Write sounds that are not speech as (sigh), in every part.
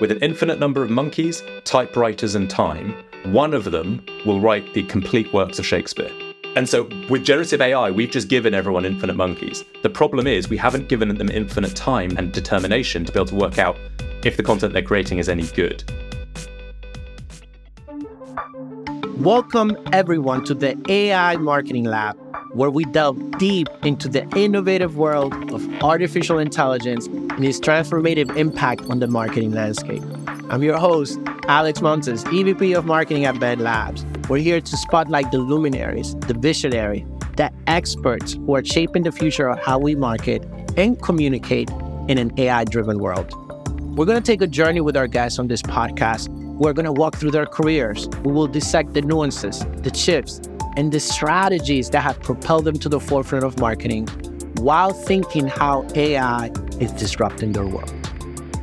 with an infinite number of monkeys, typewriters, and time, one of them will write the complete works of Shakespeare. And so with generative AI, we've just given everyone infinite monkeys. The problem is we haven't given them infinite time and determination to be able to work out if the content they're creating is any good. Welcome everyone to the AI Marketing Lab, where we delve deep into the innovative world of artificial intelligence and its transformative impact on the marketing landscape. I'm your host, Alex Montes, EVP of Marketing at Ben Labs. We're here to spotlight the luminaries, the visionary, the experts who are shaping the future of how we market and communicate in an AI driven world. We're going to take a journey with our guests on this podcast. We're going to walk through their careers. We will dissect the nuances, the shifts, and the strategies that have propelled them to the forefront of marketing while thinking how AI is disrupting their world.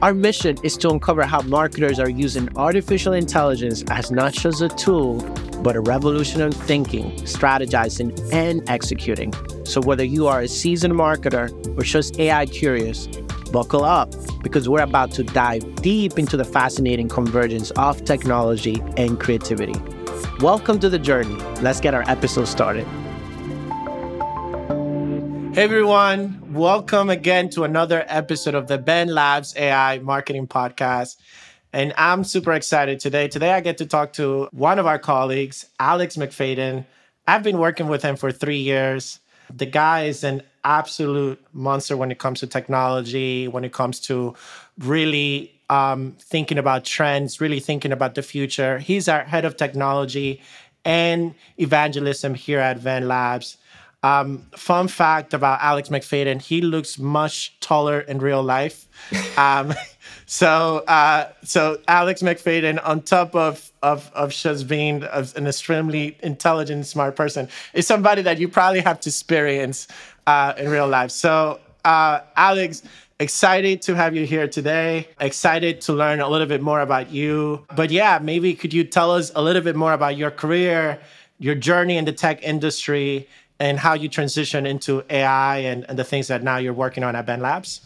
Our mission is to uncover how marketers are using artificial intelligence as not just a tool, but a revolution in thinking, strategizing, and executing. So, whether you are a seasoned marketer or just AI curious, buckle up because we're about to dive deep into the fascinating convergence of technology and creativity. Welcome to the journey. Let's get our episode started. Hey everyone, welcome again to another episode of the Ben Labs AI Marketing Podcast. And I'm super excited today. Today I get to talk to one of our colleagues, Alex McFadyen. I've been working with him for three years. The guy is an absolute monster when it comes to technology, when it comes to really um, thinking about trends, really thinking about the future. He's our head of technology and evangelism here at Ben Labs. Um, fun fact about Alex McFadyen, he looks much taller in real life. (laughs) Um, so, uh, so Alex McFadyen, on top of of of just being an extremely intelligent, smart person, is somebody that you probably have to experience uh, in real life. So, uh, Alex, excited to have you here today. Excited to learn a little bit more about you. But yeah, maybe could you tell us a little bit more about your career, your journey in the tech industry, and how you transition into AI and, and the things that now you're working on at Ben Labs?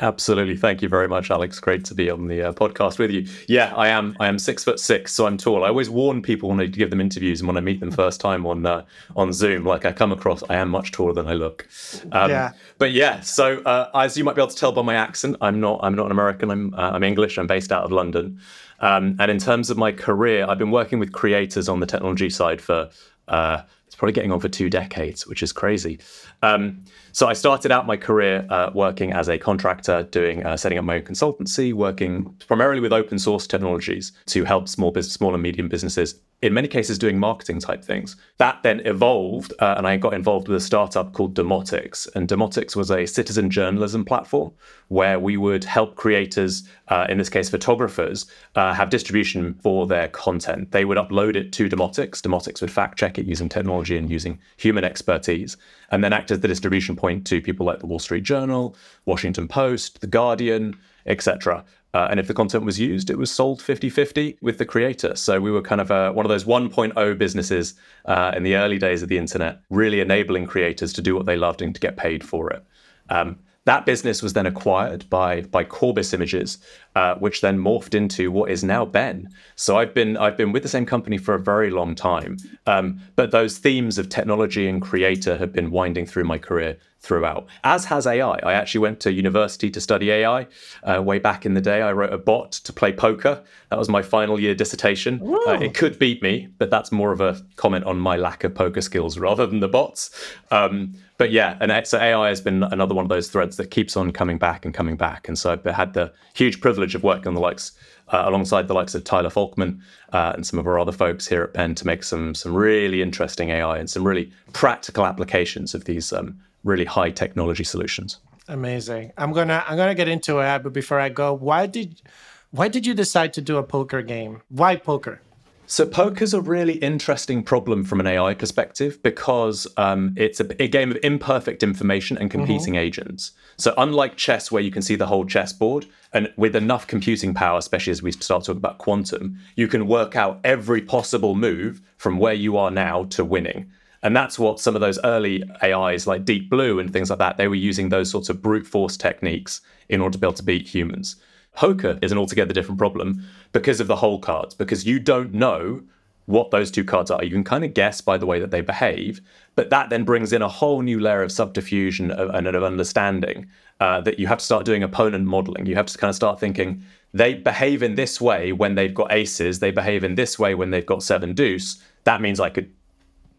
Absolutely. Thank you very much, Alex. Great to be on the uh, podcast with you. Yeah, I am. I am six foot six, so I'm tall. I always warn people when I give them interviews and when I meet them first time on uh, on Zoom, like I come across, I am much taller than I look. Um, yeah. But yeah, so uh, as you might be able to tell by my accent, I'm not. I'm not an American. I'm. Uh, I'm English. I'm based out of London. Um, and in terms of my career, I've been working with creators on the technology side for uh, it's probably getting on for two decades, which is crazy. Um, so I started out my career uh, working as a contractor, doing uh, setting up my own consultancy, working primarily with open source technologies to help small business, small and medium businesses in many cases doing marketing type things. That then evolved, uh, and I got involved with a startup called Demotix. And Demotix was a citizen journalism platform where we would help creators, uh, in this case photographers, uh, have distribution for their content. They would upload it to Demotix. Demotix would fact check it using technology and using human expertise, and then act as the distribution point to people like the Wall Street Journal, Washington Post, The Guardian, etc. Uh, and if the content was used, it was sold 50 50 with the creator. So we were kind of uh, one of those 1.0 businesses uh, in the early days of the internet, really enabling creators to do what they loved and to get paid for it. Um, that business was then acquired by by Corbis Images, uh, which then morphed into what is now Ben. So I've been I've been with the same company for a very long time, um, but those themes of technology and creator have been winding through my career throughout. As has AI. I actually went to university to study AI uh, way back in the day. I wrote a bot to play poker. That was my final year dissertation. Uh, it could beat me, but that's more of a comment on my lack of poker skills rather than the bots. Um, but yeah, and so AI has been another one of those threads that keeps on coming back and coming back. And so I've had the huge privilege of working on the likes uh, alongside the likes of Tyler Folkman uh, and some of our other folks here at Ben to make some some really interesting AI and some really practical applications of these um, really high technology solutions. Amazing. I'm gonna I'm gonna get into it, but before I go, why did why did you decide to do a poker game? Why poker? So poker's a really interesting problem from an AI perspective because um, it's a, a, game of imperfect information and competing mm-hmm. agents. So unlike chess, where you can see the whole chessboard, and with enough computing power, especially as we start talking about quantum, you can work out every possible move from where you are now to winning. And that's what some of those early AIs like Deep Blue and things like that, they were using those sorts of brute force techniques in order to be able to beat humans. Poker is an altogether different problem because of the hole cards, because you don't know what those two cards are. You can kind of guess by the way that they behave, but that then brings in a whole new layer of subterfuge and, and of understanding uh, that you have to start doing opponent modeling. You have to kind of start thinking they behave in this way when they've got aces, they behave in this way when they've got seven deuce. That means I could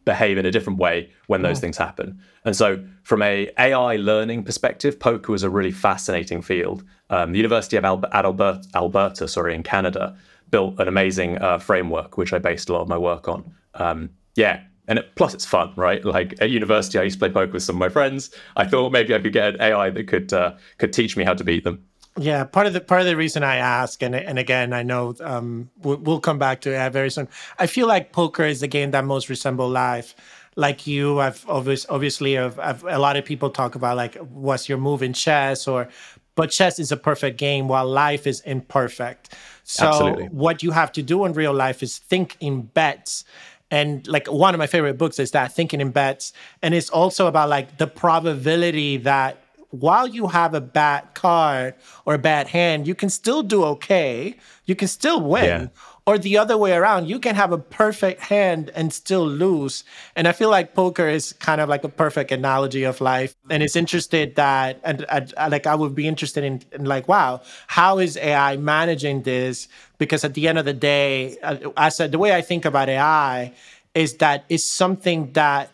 behave in a different way when those mm. things happen. And so, from a AI learning perspective, poker was a really fascinating field. Um, the University of Alberta, Alberta, sorry, in Canada, built an amazing uh, framework which I based a lot of my work on. Um, yeah, and it, plus it's fun, right? Like at university, I used to play poker with some of my friends. I thought maybe I could get an AI that could uh, could teach me how to beat them. Yeah, part of the part of the reason I ask, and and again, I know um, we'll, come back to it very soon. I feel like poker is the game that most resemble life. Like you, I've obviously, obviously, I've, I've, a lot of people talk about like what's your move in chess, or but chess is a perfect game while life is imperfect. So Absolutely. what you have to do in real life is think in bets. And like one of my favorite books is that thinking in bets. And it's also about like the probability that while you have a bad card or a bad hand you can still do okay. You can still win. Yeah or the other way around you can have a perfect hand and still lose. And i feel like poker is kind of like a perfect analogy of life. And it's interested that and, and like i would be interested in, in, like wow how is ai managing this? Because at the end of the day uh, i said the way i think about ai is that it's something that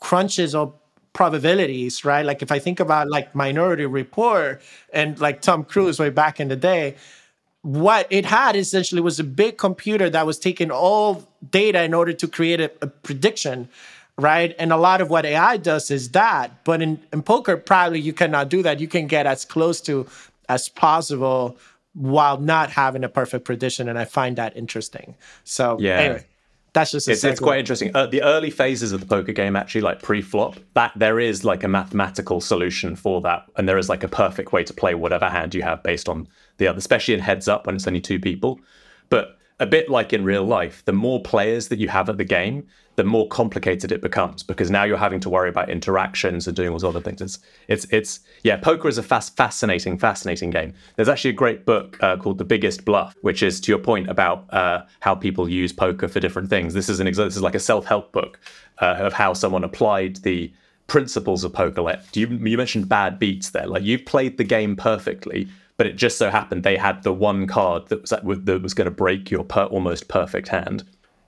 crunches up probabilities, right? Like if I think about like Minority Report and like Tom Cruise way back in the day, what it had essentially was a big computer that was taking all data in order to create a, a prediction right? And a lot of what ai does is that. But in, in poker probably you cannot do that. You can get as close to as possible while not having a perfect prediction and i find that interesting. So yeah. anyway that's just it's, it's, quite interesting. Uh, the early phases of the poker game, actually, like pre-flop, that there is like a mathematical solution for that, and there is like a perfect way to play whatever hand you have based on the other, especially in heads up when it's only two people. But a bit like in real life, the more players that you have at the game, the more complicated it becomes because now you're having to worry about interactions and doing all those other things. It's it's it's yeah, poker is a fast, fascinating, fascinating game. There's actually a great book uh, called The Biggest Bluff, which is to your point about uh, how people use poker for different things. This is an this is like a self help book uh, of how someone applied the principles of poker. Like you you mentioned bad beats there. Like you've played the game perfectly but it just so happened they had the one card that was that was going to break your per, almost perfect hand.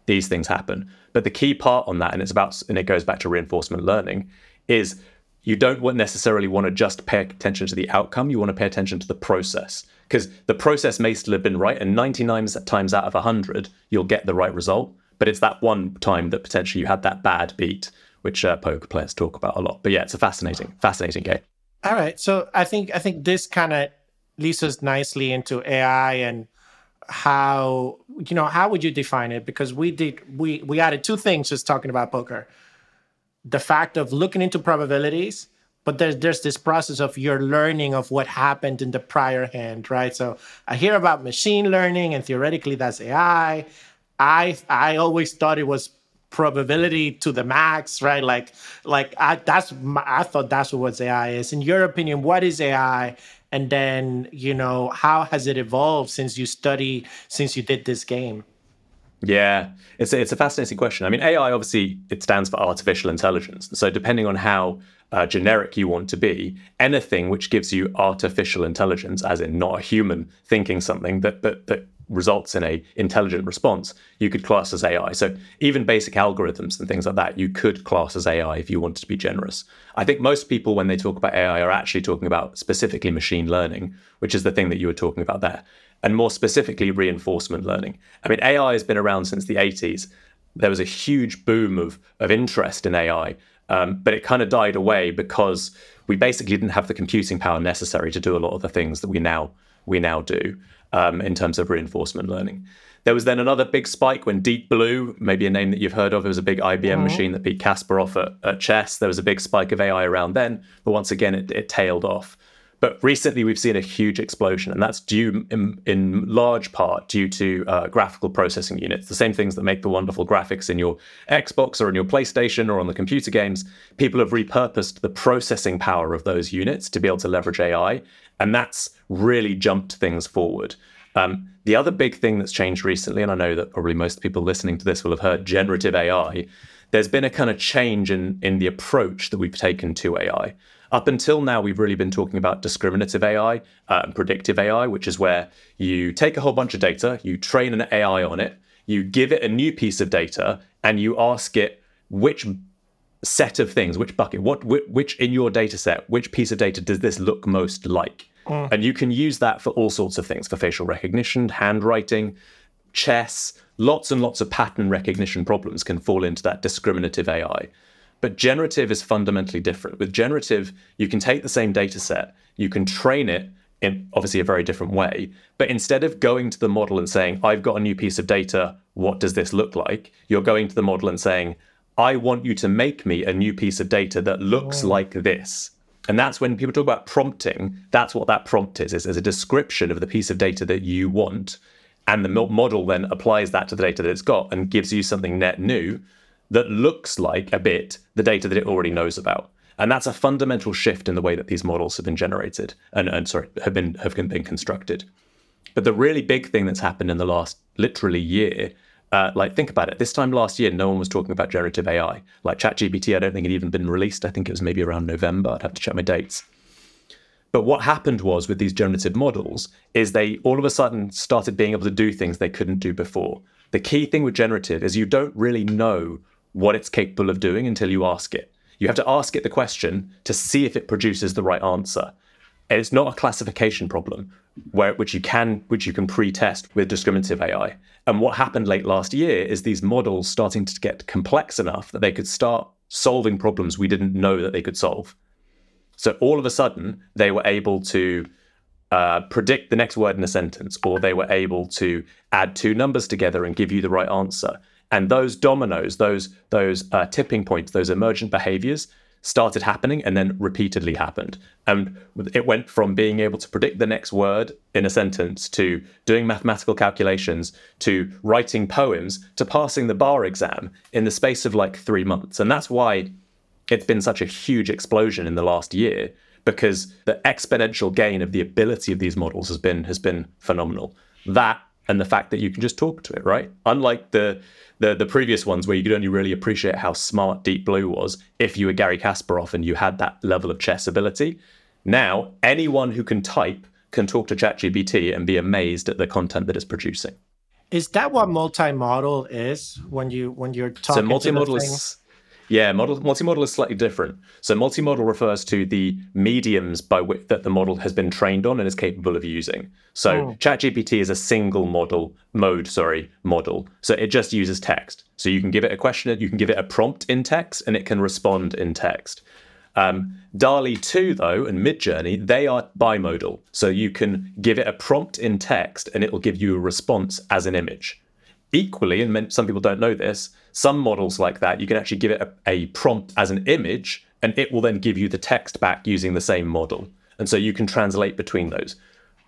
These things happen, but the key part on that, and it's about, and it goes back to reinforcement learning, is you don't necessarily want to just pay attention to the outcome. You want to pay attention to the process because the process may still have been right, and 99 times out of 100 you'll get the right result. But it's that one time that potentially you had that bad beat, which uh, poker players talk about a lot. But yeah, it's a fascinating, fascinating game. All right, so I think I think this kind of leads us nicely into AI and how you know how would you define it? Because we did we we added two things just talking about poker. The fact of looking into probabilities, but there's there's this process of your learning of what happened in the prior hand, right? So I hear about machine learning and theoretically that's AI. I I always thought it was probability to the max, right? Like like I that's my, I thought that's what was AI is. In your opinion, what is AI and then you know how has it evolved since you study since you did this game? Yeah it's a, it's a fascinating question. I mean ai obviously it stands for artificial intelligence. So depending on how uh, generic you want to be anything which gives you artificial intelligence as in not a human thinking something that that, that results in a intelligent response, you could class as AI. So even basic algorithms and things like that, you could class as AI if you wanted to be generous. I think most people, when they talk about AI, are actually talking about specifically machine learning, which is the thing that you were talking about there, and more specifically reinforcement learning. I mean, AI has been around since the 80s. There was a huge boom of of interest in AI, um, but it kind of died away because we basically didn't have the computing power necessary to do a lot of the things that we now we now do um, in terms of reinforcement learning. There was then another big spike when Deep Blue, maybe a name that you've heard of, it was a big IBM mm-hmm. machine that beat Kasparov at, at chess. There was a big spike of AI around then, but once again, it, it tailed off. But recently, we've seen a huge explosion, and that's due in, in large part due to uh, graphical processing units, the same things that make the wonderful graphics in your Xbox or in your PlayStation or on the computer games. People have repurposed the processing power of those units to be able to leverage AI, and that's really jumped things forward. Um, the other big thing that's changed recently, and I know that probably most people listening to this will have heard generative AI, there's been a kind of change in, in the approach that we've taken to AI. Up until now, we've really been talking about discriminative AI uh, and predictive AI, which is where you take a whole bunch of data, you train an AI on it, you give it a new piece of data, and you ask it which set of things, which bucket, what which in your data set, which piece of data does this look most like? Mm. And you can use that for all sorts of things, for facial recognition, handwriting, chess, lots and lots of pattern recognition problems can fall into that discriminative AI. But generative is fundamentally different. With generative, you can take the same data set, you can train it in obviously a very different way. But instead of going to the model and saying, I've got a new piece of data, what does this look like? You're going to the model and saying, I want you to make me a new piece of data that looks oh. like this. And that's when people talk about prompting, that's what that prompt is, is, is a description of the piece of data that you want. And the model then applies that to the data that it's got and gives you something net new that looks like a bit the data that it already knows about. And that's a fundamental shift in the way that these models have been generated and, and sorry, have been have been constructed. But the really big thing that's happened in the last literally year, uh, like think about it. This time last year, no one was talking about generative AI. Like ChatGPT, I don't think it even been released. I think it was maybe around November. I'd have to check my dates. But what happened was with these generative models is they all of a sudden started being able to do things they couldn't do before. The key thing with generative is you don't really know what it's capable of doing until you ask it. You have to ask it the question to see if it produces the right answer. And it's not a classification problem where which you can which you can pre-test with discriminative AI. And what happened late last year is these models starting to get complex enough that they could start solving problems we didn't know that they could solve. So all of a sudden, they were able to uh, predict the next word in a sentence, or they were able to add two numbers together and give you the right answer. And those dominoes, those those uh, tipping points, those emergent behaviors started happening and then repeatedly happened. And it went from being able to predict the next word in a sentence to doing mathematical calculations to writing poems to passing the bar exam in the space of like three months. And that's why it's been such a huge explosion in the last year because the exponential gain of the ability of these models has been has been phenomenal. That and the fact that you can just talk to it, right? Unlike the the the previous ones where you could only really appreciate how smart Deep Blue was if you were Gary Kasparov and you had that level of chess ability. Now, anyone who can type can talk to ChatGPT and be amazed at the content that it's producing. Is that what multimodal is when you when you're talking? So multimodal is yeah, model, multimodal is slightly different. So multimodal refers to the mediums by which that the model has been trained on and is capable of using. So oh. ChatGPT is a single model mode, sorry, model. So it just uses text. So you can give it a question, you can give it a prompt in text, and it can respond in text. Um, DALL-E 2, though, and Midjourney, they are bimodal. So you can give it a prompt in text, and it will give you a response as an image. Equally, and some people don't know this, some models like that, you can actually give it a, a prompt as an image, and it will then give you the text back using the same model. And so you can translate between those.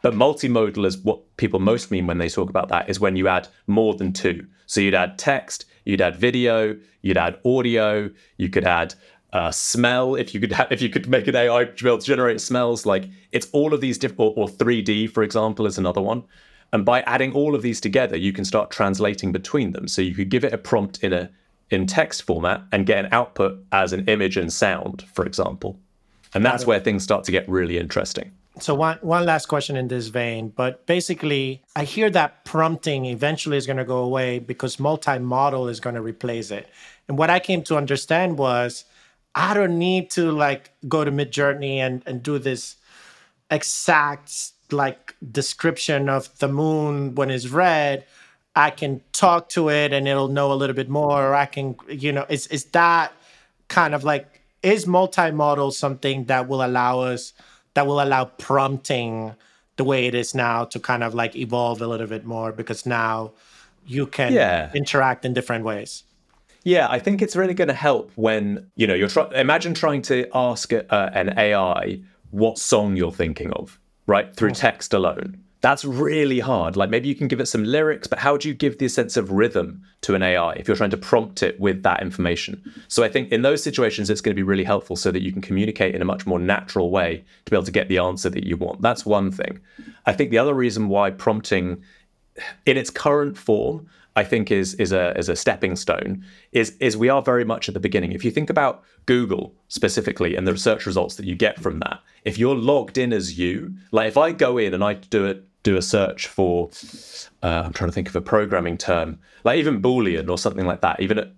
But multimodal is what people most mean when they talk about that is when you add more than two. So you'd add text, you'd add video, you'd add audio, you could add uh, smell if you could (laughs) ha- if you could make an AI to be able to generate smells. Like it's all of these different or, or 3D, for example, is another one. And by adding all of these together, you can start translating between them. So you could give it a prompt in a in text format and get an output as an image and sound, for example. And that's where things start to get really interesting. So one one last question in this vein, but basically I hear that prompting eventually is going to go away because multimodal is going to replace it. And what I came to understand was I don't need to like go to Midjourney and and do this exact like description of the moon when it's red, I can talk to it and it'll know a little bit more. Or I can, you know, is is that kind of like is multimodal something that will allow us that will allow prompting the way it is now to kind of like evolve a little bit more because now you can yeah. interact in different ways. Yeah, I think it's really going to help when you know you're trying. Imagine trying to ask uh, an AI what song you're thinking of, right? Through text alone. That's really hard. Like maybe you can give it some lyrics, but how do you give the sense of rhythm to an AI if you're trying to prompt it with that information? So I think in those situations, it's going to be really helpful so that you can communicate in a much more natural way to be able to get the answer that you want. That's one thing. I think the other reason why prompting in its current form I think is is a is a stepping stone is is we are very much at the beginning. If you think about Google specifically and the search results that you get from that, if you're logged in as you, like if I go in and I do it do a search for uh, I'm trying to think of a programming term, like even Boolean or something like that, even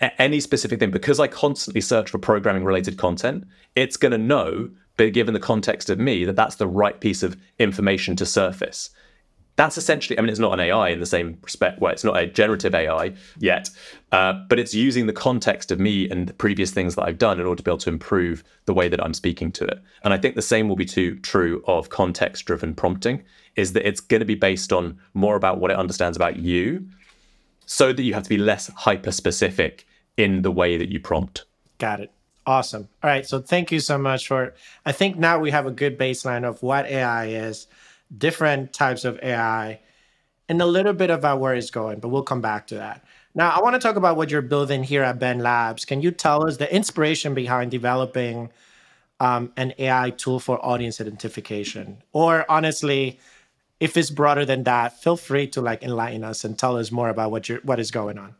any specific thing, because I constantly search for programming related content, it's going to know, but given the context of me, that that's the right piece of information to surface that's essentially, I mean, it's not an AI in the same respect where it's not a generative AI yet, uh, but it's using the context of me and the previous things that I've done in order to be able to improve the way that I'm speaking to it. And I think the same will be too true of context driven prompting, is that it's going to be based on more about what it understands about you so that you have to be less hyper specific in the way that you prompt. Got it. Awesome. All right. So thank you so much for, I think now we have a good baseline of what AI is different types of AI, and a little bit about where it's going, but we'll come back to that. Now, I want to talk about what you're building here at Ben Labs. Can you tell us the inspiration behind developing um, an AI tool for audience identification? Or honestly, if it's broader than that, feel free to like enlighten us and tell us more about what you're what is going on.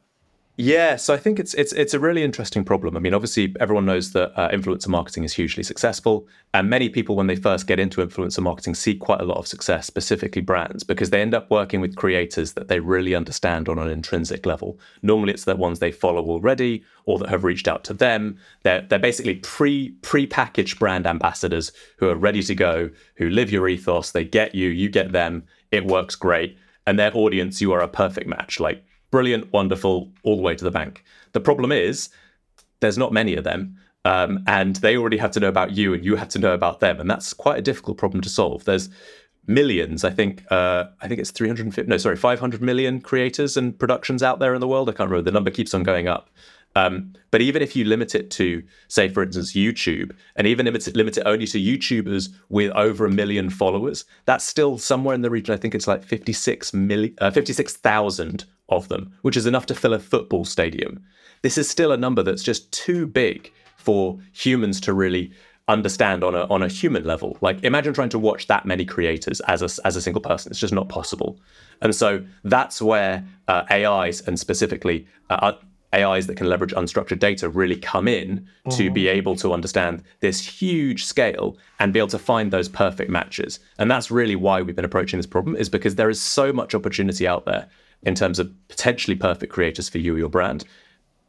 Yeah, so I think it's it's it's a really interesting problem. I mean, obviously, everyone knows that uh, influencer marketing is hugely successful, and many people, when they first get into influencer marketing, see quite a lot of success, specifically brands, because they end up working with creators that they really understand on an intrinsic level. Normally, it's the ones they follow already, or that have reached out to them. They're they're basically pre pre-packaged brand ambassadors who are ready to go, who live your ethos. They get you, you get them. It works great, and their audience, you are a perfect match. Like brilliant, wonderful, all the way to the bank. The problem is there's not many of them. Um, and they already have to know about you and you have to know about them. And that's quite a difficult problem to solve. There's millions, I think, uh, I think it's 350, no, sorry, 500 million creators and productions out there in the world. I can't remember. The number keeps on going up. Um, but even if you limit it to, say, for instance, YouTube, and even limit it, limit it only to YouTubers with over a million followers, that's still somewhere in the region. I think it's like 56 million, uh, 56,000 of them, which is enough to fill a football stadium. This is still a number that's just too big for humans to really understand on a on a human level. Like imagine trying to watch that many creators as a as a single person. It's just not possible. And so that's where uh, AIs and specifically uh, AIs that can leverage unstructured data really come in mm-hmm. to be able to understand this huge scale and be able to find those perfect matches. And that's really why we've been approaching this problem is because there is so much opportunity out there in terms of potentially perfect creators for you or your brand,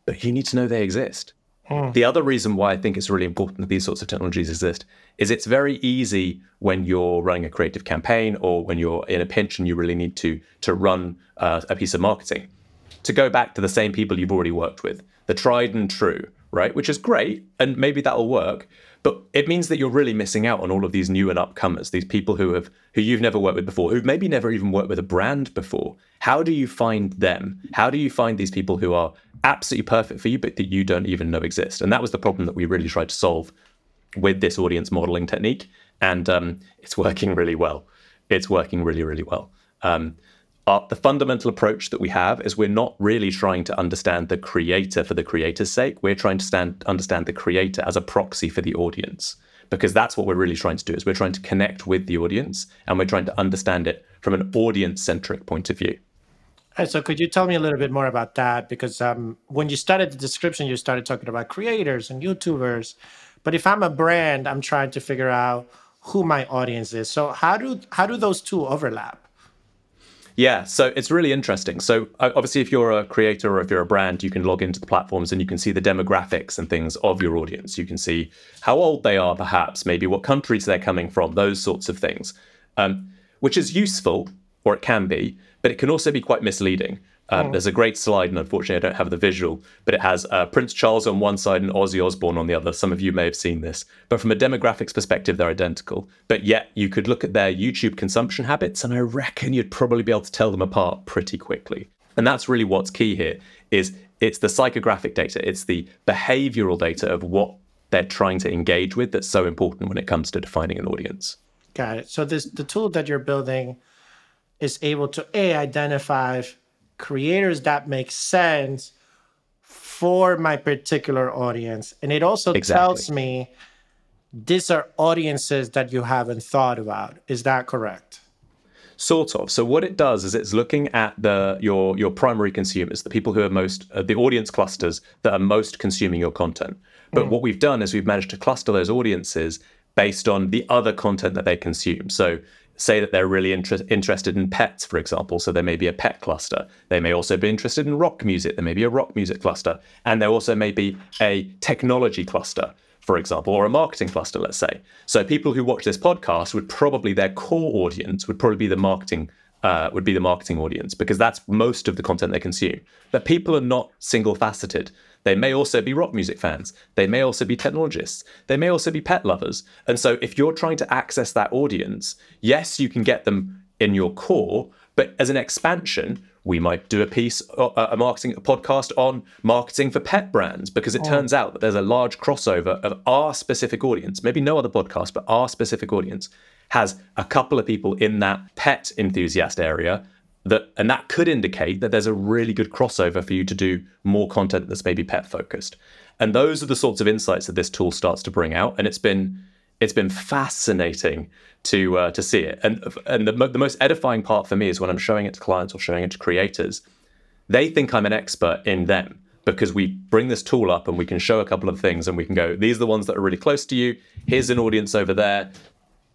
but you need to know they exist. Hmm. The other reason why I think it's really important that these sorts of technologies exist is it's very easy when you're running a creative campaign or when you're in a pinch and you really need to to run uh, a piece of marketing to go back to the same people you've already worked with, the tried and true, right? Which is great, and maybe that'll work. But it means that you're really missing out on all of these new and upcomers, these people who have who you've never worked with before, who've maybe never even worked with a brand before. How do you find them? How do you find these people who are absolutely perfect for you, but that you don't even know exist? And that was the problem that we really tried to solve with this audience modeling technique, and um, it's working really well. It's working really, really well. Um, uh, the fundamental approach that we have is we're not really trying to understand the creator for the creator's sake. We're trying to stand, understand the creator as a proxy for the audience because that's what we're really trying to do is we're trying to connect with the audience and we're trying to understand it from an audience centric point of view. so could you tell me a little bit more about that? Because um, when you started the description, you started talking about creators and YouTubers. But if I'm a brand, I'm trying to figure out who my audience is. So how do how do those two overlap? Yeah, so it's really interesting. So obviously, if you're a creator or if you're a brand, you can log into the platforms and you can see the demographics and things of your audience. You can see how old they are, perhaps, maybe what countries they're coming from, those sorts of things, um, which is useful, or it can be, but it can also be quite misleading. Um, oh. There's a great slide, and unfortunately, I don't have the visual, but it has uh, Prince Charles on one side and Ozzy Osbourne on the other. Some of you may have seen this, but from a demographics perspective, they're identical. But yet, you could look at their YouTube consumption habits, and I reckon you'd probably be able to tell them apart pretty quickly. And that's really what's key here: is it's the psychographic data, it's the behavioral data of what they're trying to engage with that's so important when it comes to defining an audience. Got it. So this the tool that you're building is able to a identify creators that make sense for my particular audience, and it also exactly. tells me these are audiences that you haven't thought about. Is that correct? Sort of. So what it does is it's looking at the your your primary consumers, the people who are most uh, the audience clusters that are most consuming your content. But mm. what we've done is we've managed to cluster those audiences based on the other content that they consume. So say that they're really inter- interested in pets, for example. So there may be a pet cluster. They may also be interested in rock music. There may be a rock music cluster. And there also may be a technology cluster for example, or a marketing cluster, let's say. So people who watch this podcast would probably their core audience would probably be the marketing uh, would be the marketing audience because that's most of the content they consume. But people are not single faceted. They may also be rock music fans. They may also be technologists. They may also be pet lovers. And so if you're trying to access that audience, yes, you can get them in your core, but as an expansion, we might do a piece, uh, a marketing a podcast on marketing for pet brands because it oh. turns out that there's a large crossover of our specific audience, maybe no other podcast, but our specific audience has a couple of people in that pet enthusiast area that and that could indicate that there's a really good crossover for you to do more content that's maybe pet focused. And those are the sorts of insights that this tool starts to bring out and it's been it's been fascinating to uh, to see it. And and the, the most edifying part for me is when I'm showing it to clients or showing it to creators. They think I'm an expert in them because we bring this tool up and we can show a couple of things and we can go, these are the ones that are really close to you. Here's an audience over there.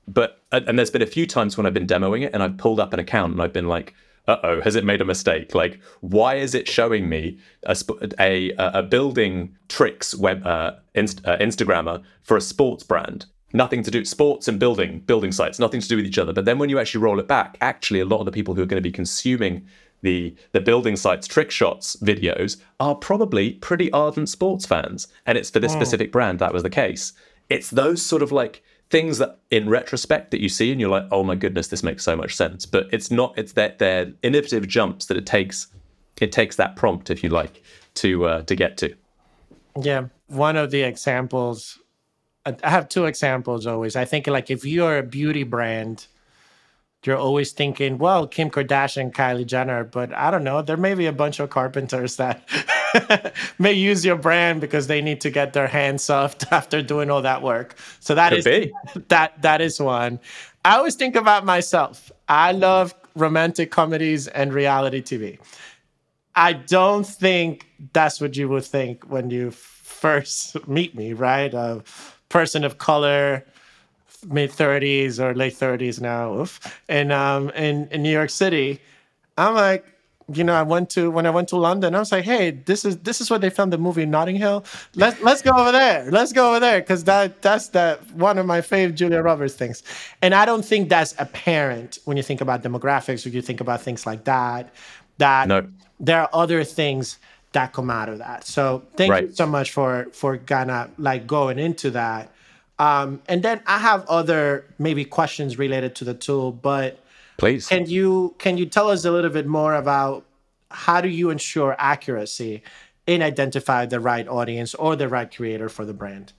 But and there's been a few times when I've been demoing it and I've pulled up an account and I've been like, uh oh, has it made a mistake? Like, why is it showing me a a, a building tricks web uh, inst- uh, Instagrammer for a sports brand? nothing to do sports and building building sites nothing to do with each other but then when you actually roll it back actually a lot of the people who are going to be consuming the the building sites trick shots videos are probably pretty ardent sports fans and it's for this oh. specific brand that was the case it's those sort of like things that in retrospect that you see and you're like oh my goodness this makes so much sense but it's not it's that they're innovative jumps that it takes it takes that prompt if you like to uh, to get to yeah one of the examples I have two examples always. I think like if you're a beauty brand, you're always thinking, well, Kim Kardashian, Kylie Jenner, but I don't know. There may be a bunch of carpenters that (laughs) may use your brand because they need to get their hands soft (laughs) after doing all that work. So that Could is be. that that is one. I always think about myself. I love romantic comedies and reality TV. I don't think that's what you would think when you first meet me, right? A person of color, mid 30s or late 30s now, oof, and um, in, in New York City. I'm like, you know, I went to when I went to London. I was like, hey, this is this is where they filmed the movie Notting Hill. Let's let's go over there. Let's go over there because that that's that one of my favorite Julia Roberts things. And I don't think that's apparent when you think about demographics or you think about things like that. That no. there are other things that come out of that. So thank right. you so much for for kind of like going into that. Um, and then I have other maybe questions related to the tool, but please can you can you tell us a little bit more about how do you ensure accuracy in identify the right audience or the right creator for the brand?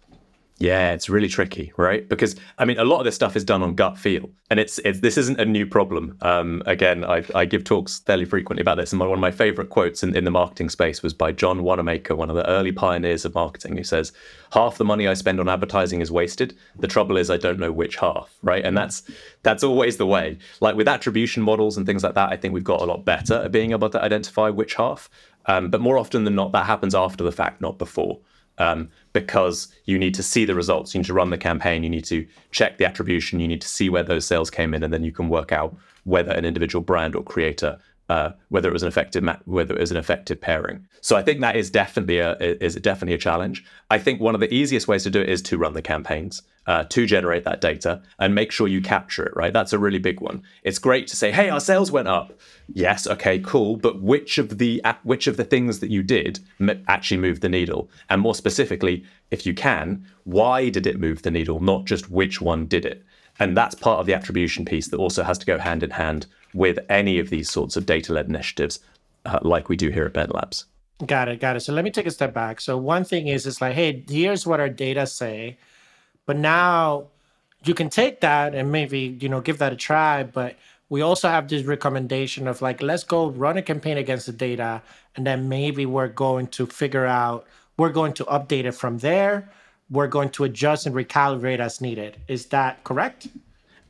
Yeah, it's really tricky, right? Because I mean, a lot of this stuff is done on gut feel, and it's, it's this isn't a new problem. Um, again, I, I, give talks fairly frequently about this, and my, one of my favorite quotes in, in the marketing space was by John Wanamaker, one of the early pioneers of marketing, who says, "Half the money I spend on advertising is wasted. The trouble is I don't know which half." Right, and that's that's always the way. Like with attribution models and things like that, I think we've got a lot better at being able to identify which half. Um, but more often than not, that happens after the fact, not before um, because you need to see the results. You need to run the campaign. You need to check the attribution. You need to see where those sales came in, and then you can work out whether an individual brand or creator uh, whether it was an effective ma- whether it was an effective pairing. So I think that is definitely a is definitely a challenge. I think one of the easiest ways to do it is to run the campaigns uh, to generate that data and make sure you capture it. Right, that's a really big one. It's great to say, "Hey, our sales went up." Yes, okay, cool. But which of the which of the things that you did actually moved the needle? And more specifically, if you can, why did it move the needle? Not just which one did it. And that's part of the attribution piece that also has to go hand in hand with any of these sorts of data led initiatives uh, like we do here at Ben Labs. Got it, got it. So let me take a step back. So one thing is, it's like, hey, here's what our data say, but now you can take that and maybe you know give that a try. But we also have this recommendation of like, let's go run a campaign against the data, and then maybe we're going to figure out we're going to update it from there. We're going to adjust and recalibrate as needed. Is that correct?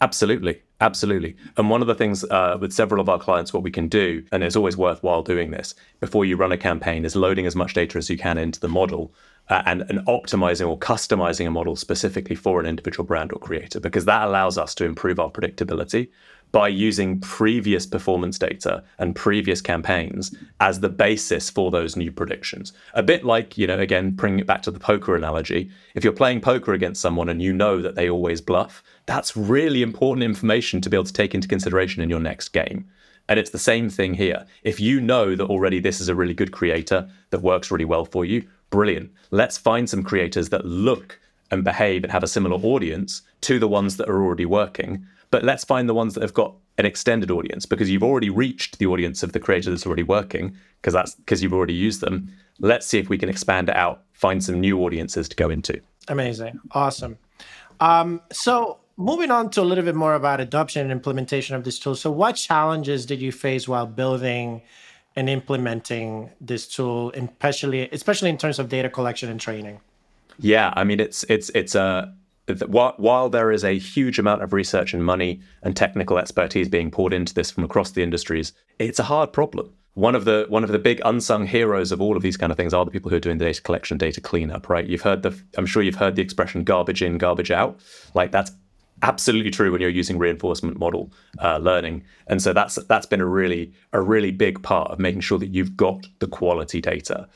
Absolutely. Absolutely. And one of the things uh, with several of our clients, what we can do, and it's always worthwhile doing this before you run a campaign, is loading as much data as you can into the model uh, and, and optimizing or customizing a model specifically for an individual brand or creator, because that allows us to improve our predictability by using previous performance data and previous campaigns as the basis for those new predictions. A bit like, you know, again, bringing it back to the poker analogy. If you're playing poker against someone and you know that they always bluff, that's really important information to be able to take into consideration in your next game. And it's the same thing here. If you know that already this is a really good creator that works really well for you, brilliant. Let's find some creators that look and behave and have a similar audience to the ones that are already working but let's find the ones that have got an extended audience because you've already reached the audience of the creator that's already working because that's because you've already used them. Let's see if we can expand it out, find some new audiences to go into. Amazing. Awesome. Um, so moving on to a little bit more about adoption and implementation of this tool. So what challenges did you face while building and implementing this tool, especially especially in terms of data collection and training? Yeah, I mean it's it's it's a while, there is a huge amount of research and money and technical expertise being poured into this from across the industries, it's a hard problem. One of the one of the big unsung heroes of all of these kind of things are the people who are doing the data collection, data cleanup, right? You've heard the I'm sure you've heard the expression garbage in, garbage out. Like that's absolutely true when you're using reinforcement model uh, learning and so that's that's been a really a really big part of making sure that you've got the quality data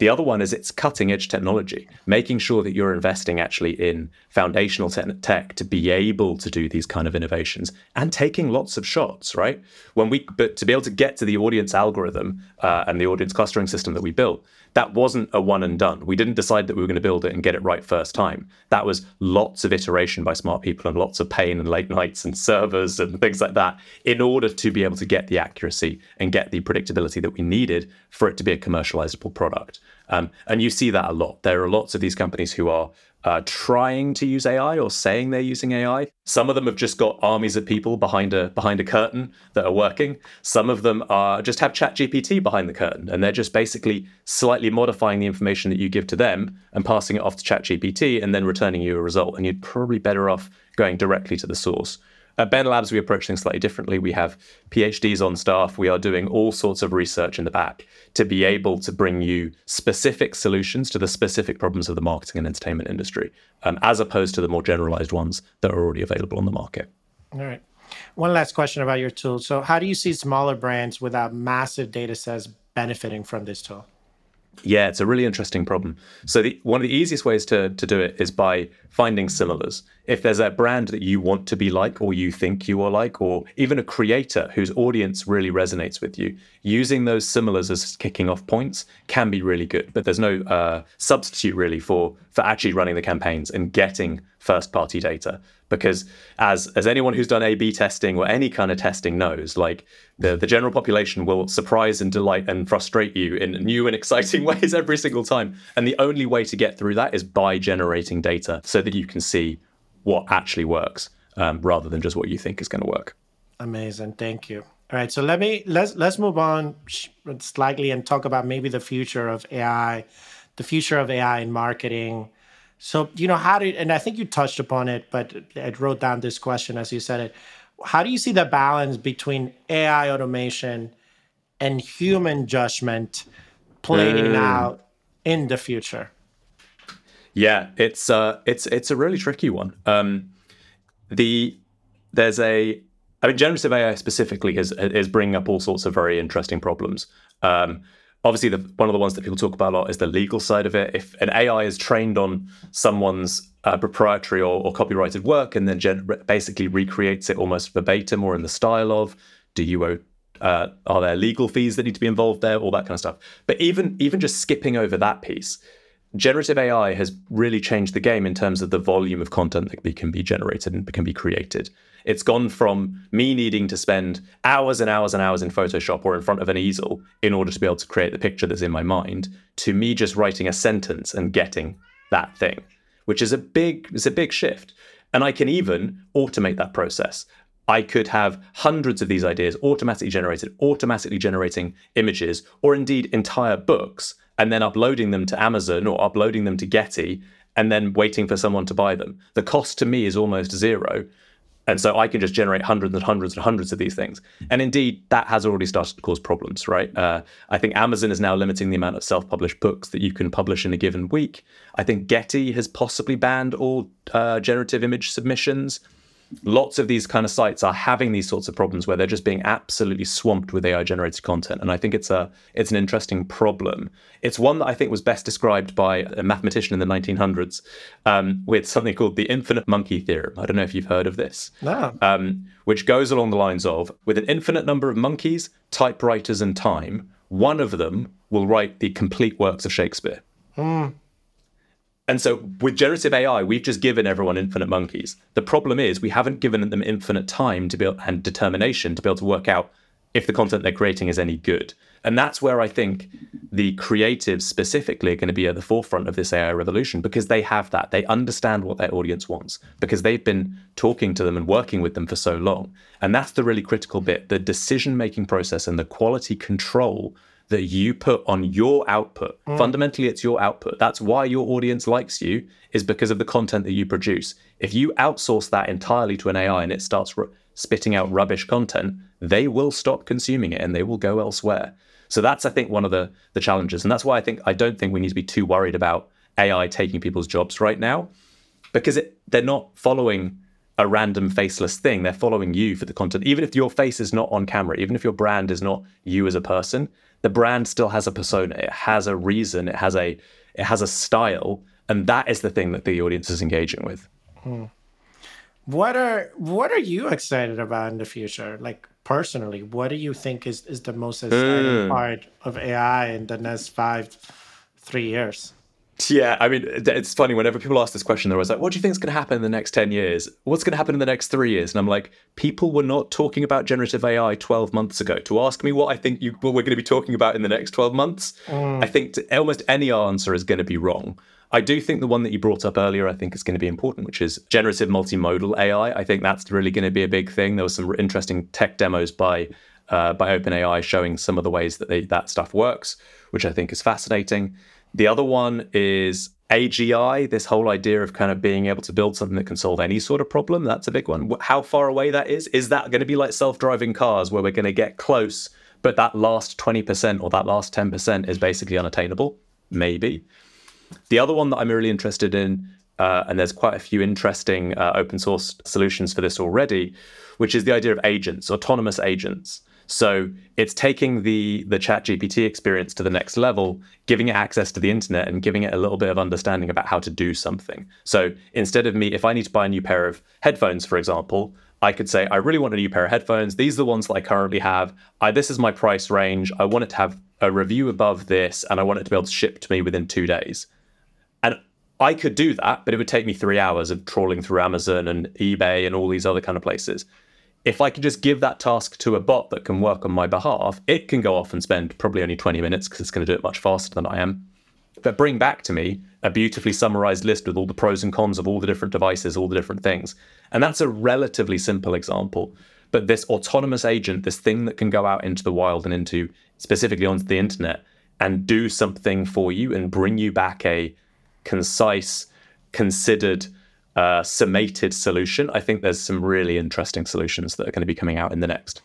the other one is it's cutting edge technology, making sure that you're investing actually in foundational tech to be able to do these kind of innovations and taking lots of shots, right? When we, but to be able to get to the audience algorithm uh, and the audience clustering system that we built, that wasn't a one and done. We didn't decide that we were going to build it and get it right first time. That was lots of iteration by smart people and lots of pain and late nights and servers and things like that in order to be able to get the accuracy and get the predictability that we needed for it to be a commercializable product. Um, and you see that a lot. There are lots of these companies who are uh, trying to use AI or saying they're using AI. Some of them have just got armies of people behind a behind a curtain that are working. Some of them are just have ChatGPT behind the curtain, and they're just basically slightly modifying the information that you give to them and passing it off to ChatGPT, and then returning you a result. And you'd probably better off going directly to the source. At Ben Labs, we approach things slightly differently. We have PhDs on staff. We are doing all sorts of research in the back to be able to bring you specific solutions to the specific problems of the marketing and entertainment industry, um, as opposed to the more generalized ones that are already available on the market. All right. One last question about your tool. So, how do you see smaller brands without massive data sets benefiting from this tool? Yeah, it's a really interesting problem. So the, one of the easiest ways to, to do it is by finding similars. If there's a brand that you want to be like or you think you are like, or even a creator whose audience really resonates with you, using those similars as kicking off points can be really good. But there's no uh, substitute really for for actually running the campaigns and getting first party data because as as anyone who's done A/B testing or any kind of testing knows, like the the general population will surprise and delight and frustrate you in new and exciting (laughs) ways every single time. And the only way to get through that is by generating data so that you can see what actually works um, rather than just what you think is going to work. Amazing, thank you. All right, so let me let's let's move on slightly and talk about maybe the future of AI, the future of AI in marketing so, you know, how did, and I think you touched upon it, but I wrote down this question as you said it. How do you see the balance between AI automation and human judgment playing mm. out in the future? Yeah, it's uh, it's it's a really tricky one. Um, the there's a I mean, generative AI specifically is is bringing up all sorts of very interesting problems. Um, obviously the, one of the ones that people talk about a lot is the legal side of it. If an ai is trained on someone's uh, proprietary or, or, copyrighted work and then gen- basically recreates it almost verbatim or in the style of do you owe uh, are there legal fees that need to be involved there? All that kind of stuff. But even even just skipping over that piece generative AI has really changed the game in terms of the volume of content that can be generated and can be created. It's gone from me needing to spend hours and hours and hours in Photoshop or in front of an easel in order to be able to create the picture that's in my mind to me just writing a sentence and getting that thing, which is a big it's a big shift. And I can even automate that process. I could have hundreds of these ideas automatically generated, automatically generating images, or indeed entire books, and then uploading them to Amazon or uploading them to Getty, and then waiting for someone to buy them. The cost to me is almost zero. And so I can just generate hundreds and hundreds and hundreds of these things. And indeed, that has already started to cause problems, right? Uh, I think Amazon is now limiting the amount of self published books that you can publish in a given week. I think Getty has possibly banned all uh, generative image submissions lots of these kind of sites are having these sorts of problems where they're just being absolutely swamped with AI generated content. And I think it's a it's an interesting problem. It's one that I think was best described by a mathematician in the 1900s um, with something called the infinite monkey theorem. I don't know if you've heard of this. No. Um, which goes along the lines of with an infinite number of monkeys, typewriters, and time, one of them will write the complete works of Shakespeare. Mm. And so with generative AI, we've just given everyone infinite monkeys. The problem is we haven't given them infinite time to be able, and determination to be able to work out if the content they're creating is any good. And that's where I think the creatives specifically are going to be at the forefront of this AI revolution because they have that. They understand what their audience wants because they've been talking to them and working with them for so long. And that's the really critical bit the decision making process and the quality control that you put on your output. Mm. Fundamentally, it's your output. That's why your audience likes you, is because of the content that you produce. If you outsource that entirely to an AI and it starts r- spitting out rubbish content, they will stop consuming it and they will go elsewhere. So that's, I think, one of the the challenges, and that's why I think I don't think we need to be too worried about AI taking people's jobs right now, because it, they're not following a random faceless thing. They're following you for the content. Even if your face is not on camera, even if your brand is not you as a person, the brand still has a persona. It has a reason. It has a it has a style, and that is the thing that the audience is engaging with. Hmm. What are what are you excited about in the future? Like personally, what do you think is is the most exciting mm. part of AI in the next five, three years? Yeah, I mean, it's funny. Whenever people ask this question, they're always like, "What do you think is going to happen in the next ten years? What's going to happen in the next three years?" And I'm like, people were not talking about generative AI 12 months ago. To ask me what I think you what we're going to be talking about in the next 12 months, mm. I think to, almost any answer is going to be wrong. I do think the one that you brought up earlier, I think is going to be important, which is generative multimodal AI. I think that's really going to be a big thing. There were some interesting tech demos by uh, by OpenAI showing some of the ways that they, that stuff works, which I think is fascinating. The other one is AGI, this whole idea of kind of being able to build something that can solve any sort of problem. That's a big one. How far away that is? Is that going to be like self driving cars where we're going to get close, but that last 20% or that last 10% is basically unattainable? Maybe. The other one that I'm really interested in, uh, and there's quite a few interesting uh, open source solutions for this already, which is the idea of agents, autonomous agents. So it's taking the the chat GPT experience to the next level, giving it access to the internet and giving it a little bit of understanding about how to do something. So instead of me, if I need to buy a new pair of headphones, for example, I could say, I really want a new pair of headphones. These are the ones that I currently have. I, this is my price range. I want it to have a review above this, and I want it to be able to ship to me within two days. And I could do that, but it would take me three hours of trawling through Amazon and eBay and all these other kind of places if I could just give that task to a bot that can work on my behalf, it can go off and spend probably only 20 minutes because it's going to do it much faster than I am. But bring back to me a beautifully summarized list with all the pros and cons of all the different devices, all the different things. And that's a relatively simple example. But this autonomous agent, this thing that can go out into the wild and into specifically onto the internet and do something for you and bring you back a concise, considered, uh, summated solution, I think there's some really interesting solutions that are going to be coming out in the next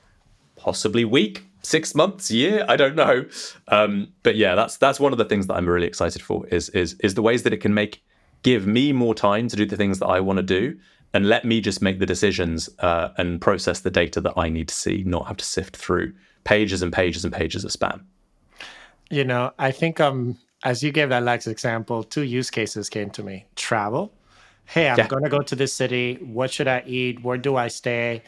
possibly week, six months, year. I don't know. Um, but yeah, that's that's one of the things that I'm really excited for is is is the ways that it can make give me more time to do the things that I want to do and let me just make the decisions uh, and process the data that I need to see, not have to sift through pages and pages and pages of spam. You know, I think um, as you gave that last example, two use cases came to me: travel hey, I'm yeah. going to go to this city. What should I eat? Where do I stay?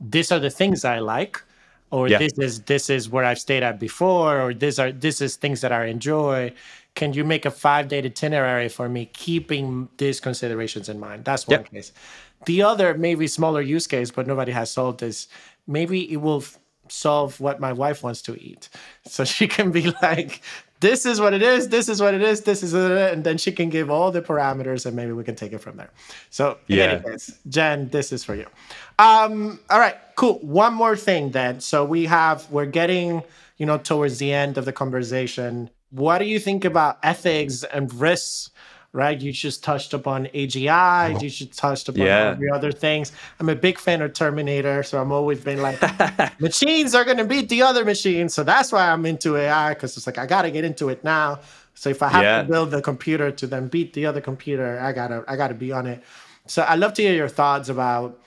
These are the things I like. or yeah. this is this is where I've stayed at before, or this are this is things that I enjoy. Can you make a five day itinerary for me, keeping these considerations in mind? That's one case. The other, maybe smaller use case, but nobody has solved is maybe it will solve what my wife wants to eat. So (laughs) she can be like, this is what it is, this is what it is, this is it, and then she can give all the parameters and maybe we can take it from there. So, yeah. anyways, Jen, this is for you. Um, all right, cool. One more thing then. So we have, we're getting, you know, towards the end of the conversation. What do you think about ethics and risks right? You just touched upon AGI, you just touched upon yeah. every other things. I'm a big fan of Terminator, so I'm always been like, (laughs) machines are gonna beat the other machines. So that's why I'm into AI, because it's like I gotta get into it now. So if I have yeah. to build the computer to then beat the other computer, I gotta I gotta be on it. So I'd love to hear your thoughts about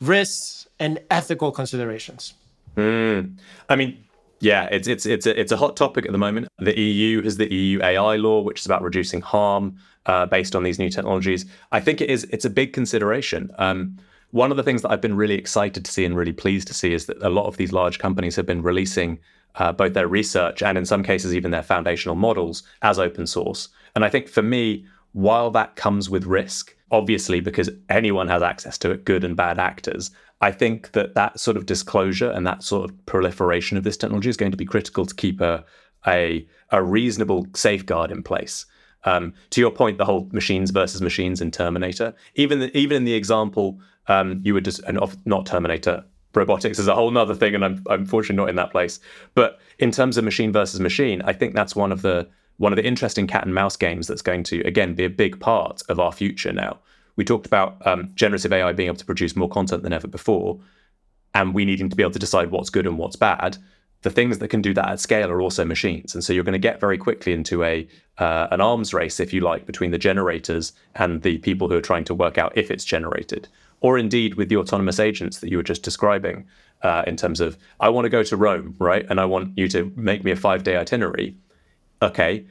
risks and ethical considerations. Mm. I mean, yeah, it's it's it's a, it's a hot topic at the moment. The EU has the EU AI law, which is about reducing harm uh, based on these new technologies. I think it is it's a big consideration. Um, one of the things that I've been really excited to see and really pleased to see is that a lot of these large companies have been releasing uh, both their research and in some cases even their foundational models as open source. And I think for me, while that comes with risk, obviously because anyone has access to it, good and bad actors, I think that that sort of disclosure and that sort of proliferation of this technology is going to be critical to keep a a, a reasonable safeguard in place. Um, to your point, the whole machines versus machines in Terminator, even the, even in the example um, you would just and not Terminator, robotics is a whole other thing, and I'm unfortunately not in that place. But in terms of machine versus machine, I think that's one of the one of the interesting cat and mouse games that's going to again be a big part of our future now we talked about um, generative AI being able to produce more content than ever before, and we needing to be able to decide what's good and what's bad. The things that can do that at scale are also machines, and so you're going to get very quickly into a uh, an arms race, if you like, between the generators and the people who are trying to work out if it's generated, or indeed with the autonomous agents that you were just describing. Uh, in terms of, I want to go to Rome, right, and I want you to make me a five day itinerary. Okay,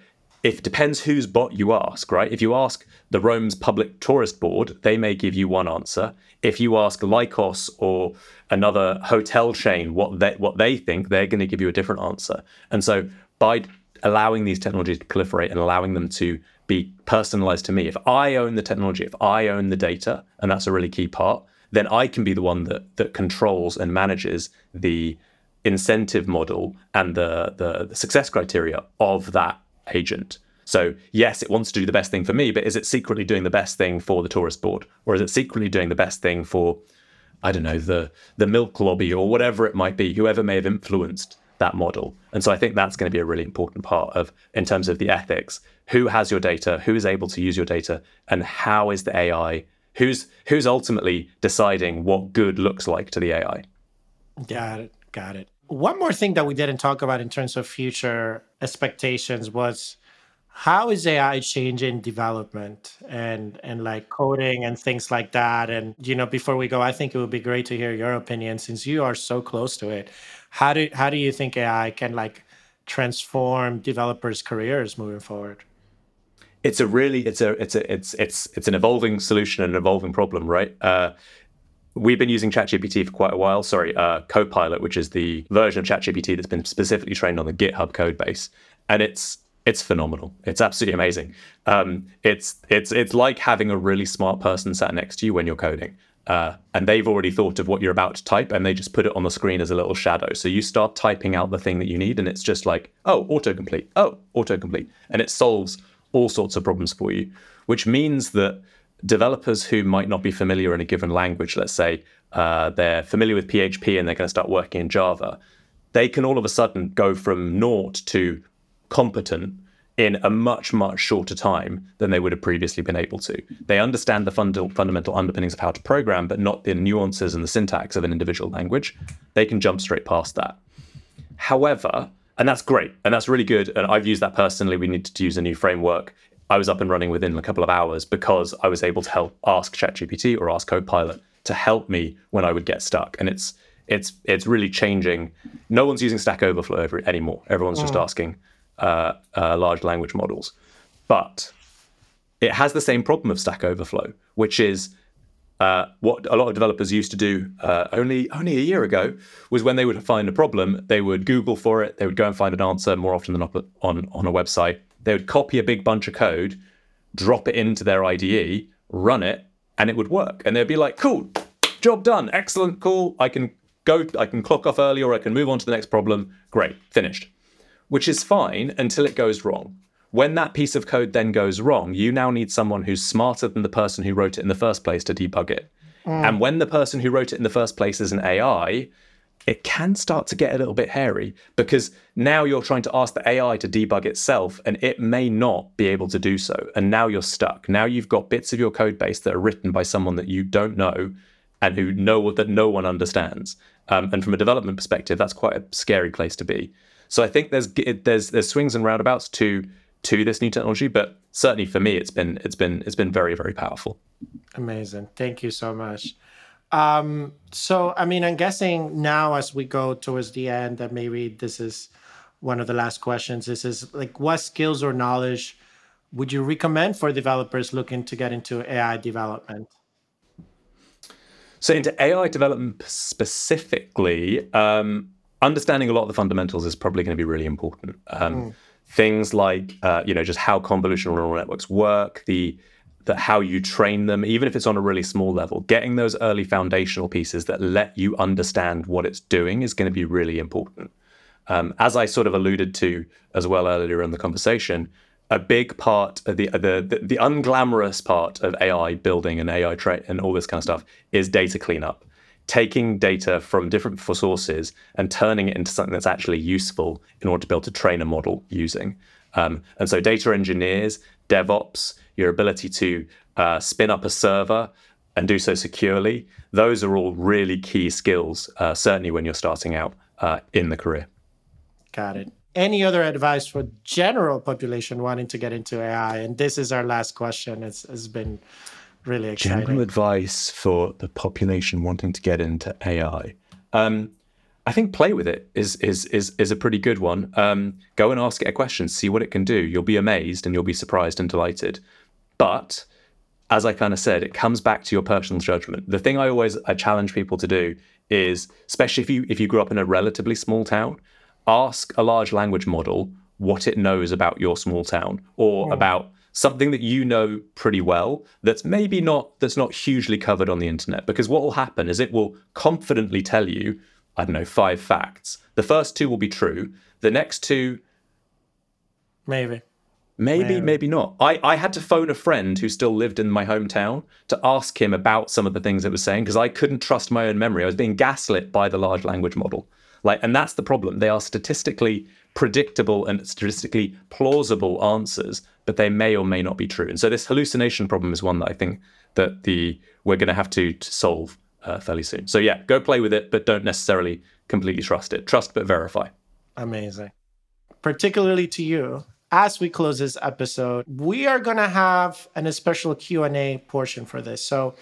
it depends whose bot you ask, right? If you ask the Rome's public tourist board, they may give you one answer. If you ask Lycos or another hotel chain what they what they think, they're going to give you a different answer. And so by allowing these technologies to proliferate and allowing them to be personalized to me, if I own the technology, if I own the data, and that's a really key part, then I can be the one that that controls and manages the incentive model and the, the, the success criteria of that agent. So, yes, it wants to do the best thing for me, but is it secretly doing the best thing for the tourist board? Or is it secretly doing the best thing for, I don't know, the, the milk lobby or whatever it might be, whoever may have influenced that model? And so I think that's going to be a really important part of, in terms of the ethics, who has your data, who is able to use your data, and how is the AI, who's, who's ultimately deciding what good looks like to the AI? Got it. Got it one more thing that we didn't talk about in terms of future expectations was how is AI changing development and and like coding and things like that? And you know, before we go, I think it would be great to hear your opinion since you are so close to it. How do how do you think AI can like transform developers' careers moving forward? It's a really it's a it's a it's it's it's an evolving solution and an evolving problem, right? Uh, We've been using ChatGPT for quite a while. Sorry, uh, Copilot, which is the version of ChatGPT that's been specifically trained on the GitHub code base, and it's it's phenomenal. It's absolutely amazing. Um, it's it's it's like having a really smart person sat next to you when you're coding, uh, and they've already thought of what you're about to type, and they just put it on the screen as a little shadow. So you start typing out the thing that you need, and it's just like, oh, autocomplete, oh, autocomplete, and it solves all sorts of problems for you, which means that developers who might not be familiar in a given language, let's say uh, they're familiar with PHP and they're going to start working in Java, they can all of a sudden go from naught to competent in a much, much shorter time than they would have previously been able to. They understand the fund- fundamental underpinnings of how to program, but not the nuances and the syntax of an individual language. They can jump straight past that. However, and that's great and that's really good and i've used that personally we need to use a new framework I was up and running within a couple of hours because I was able to help ask ChatGPT or ask Copilot to help me when I would get stuck. And it's it's it's really changing. No one's using Stack Overflow anymore. Everyone's just mm. asking uh, uh, large language models, but it has the same problem of Stack Overflow, which is uh, what a lot of developers used to do uh, only only a year ago was when they would find a problem, they would Google for it, they would go and find an answer more often than not on on a website. They would copy a big bunch of code, drop it into their IDE, run it, and it would work. And they'd be like, "Cool, job done, excellent, cool. I can go, I can clock off early, or I can move on to the next problem. Great, finished." Which is fine until it goes wrong. When that piece of code then goes wrong, you now need someone who's smarter than the person who wrote it in the first place to debug it. Mm. And when the person who wrote it in the first place is an AI, it can start to get a little bit hairy because now you're trying to ask the AI to debug itself and it may not be able to do so. And now you're stuck. Now you've got bits of your code base that are written by someone that you don't know and who know that no one understands. Um, and from a development perspective, that's quite a scary place to be. So I think there's there's there's swings and roundabouts to to this new technology, but certainly for me, it's been it's been it's been very very powerful. Amazing, thank you so much. Um, so I mean, I'm guessing now as we go towards the end, that maybe this is one of the last questions. This is like, what skills or knowledge would you recommend for developers looking to get into AI development? So into AI development specifically, um, understanding a lot of the fundamentals is probably going to be really important. Um, mm things like uh, you know just how convolutional neural networks work, the that how you train them, even if it's on a really small level, getting those early foundational pieces that let you understand what it's doing is going to be really important. Um, as I sort of alluded to as well earlier in the conversation, a big part of the the the, the unglamorous part of AI building and AI tra- and all this kind of stuff is data cleanup taking data from different sources and turning it into something that's actually useful in order to be able to train a model using. Um, and so, data engineers, DevOps, your ability to uh, spin up a server and do so securely, those are all really key skills, uh, certainly when you're starting out uh, in the career. Got it. Any other advice for general population wanting to get into AI? And this is our last question. It's, it's been really exciting. General advice for the population wanting to get into AI. Um, I think play with it is is is is a pretty good one. Um, go and ask it a question, see what it can do. You'll be amazed and you'll be surprised and delighted. But as I kind of said, it comes back to your personal judgment. The thing I always I challenge people to do is, especially if you if you grew up in a relatively small town, ask a large language model what it knows about your small town or oh. about something that you know pretty well that's maybe not that's not hugely covered on the internet because what will happen is it will confidently tell you i don't know five facts the first two will be true the next two maybe Maybe, maybe, maybe not. I, I had to phone a friend who still lived in my hometown to ask him about some of the things it was saying because I couldn't trust my own memory. I was being gaslit by the large language model. Like, and that's the problem. They are statistically predictable and statistically plausible answers, but they may or may not be true. And so this hallucination problem is one that I think that the we're going to have to, to solve uh, fairly soon. So yeah, go play with it, but don't necessarily completely trust it. Trust but verify. Amazing. Particularly to you, as we close this episode, we are going to have an special Q&A portion for this. So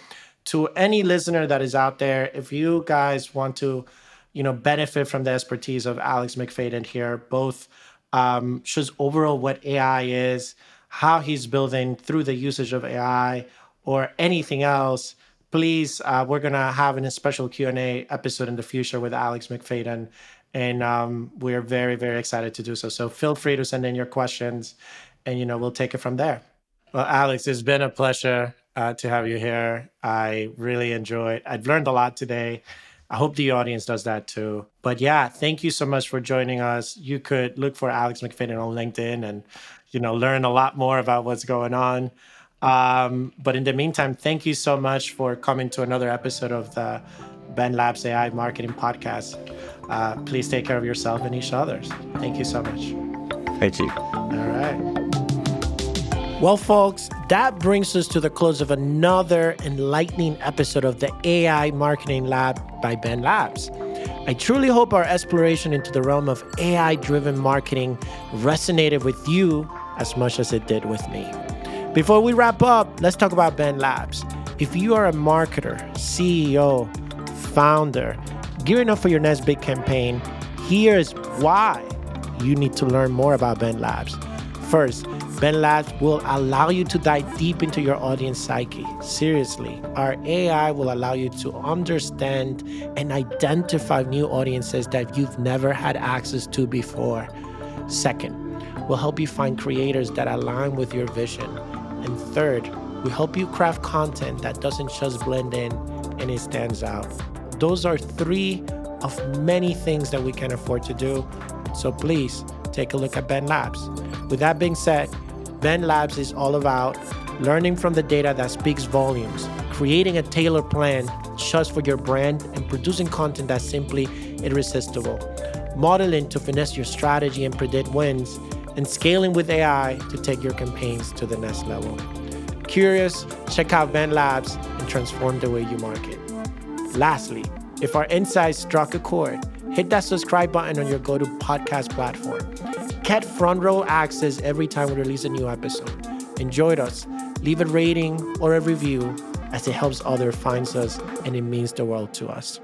to any listener that is out there, if you guys want to you know, benefit from the expertise of Alex McFadyen here, both um, shows overall what AI is, how he's building through the usage of AI or anything else. Please, uh, we're gonna have a special Q and A episode in the future with Alex McFadyen, and um, we're very, very excited to do so. So feel free to send in your questions, and you know we'll take it from there. Well, Alex, it's been a pleasure uh, to have you here. I really enjoyed. I've learned a lot today. I hope the audience does that too. But yeah, thank you so much for joining us. You could look for Alex McFadyen on LinkedIn and you know learn a lot more about what's going on. Um, but in the meantime, thank you so much for coming to another episode of the Ben Labs AI Marketing Podcast. Uh, please take care of yourself and each others. Thank you so much. Thank you. All right. Well, folks, that brings us to the close of another enlightening episode of the AI Marketing Lab by Ben Labs. I truly hope our exploration into the realm of AI driven marketing resonated with you as much as it did with me. Before we wrap up, let's talk about Ben Labs. If you are a marketer, CEO, founder, gearing up for your next big campaign, here's why you need to learn more about Ben Labs. First, Ben Labs will allow you to dive deep into your audience psyche. Seriously, our AI will allow you to understand and identify new audiences that you've never had access to before. Second, we'll help you find creators that align with your vision. And third, we help you craft content that doesn't just blend in and it stands out. Those are three of many things that we can afford to do. So please take a look at Ben Labs. With that being said, Ben Labs is all about learning from the data that speaks volumes, creating a tailored plan just for your brand, and producing content that's simply irresistible. Modeling to finesse your strategy and predict wins, and scaling with AI to take your campaigns to the next level. Curious? Check out Ben Labs and transform the way you market. Lastly, if our insights struck a chord, hit that subscribe button on your go to podcast platform. Get front row access every time we release a new episode. Enjoyed us? Leave a rating or a review as it helps others find us and it means the world to us.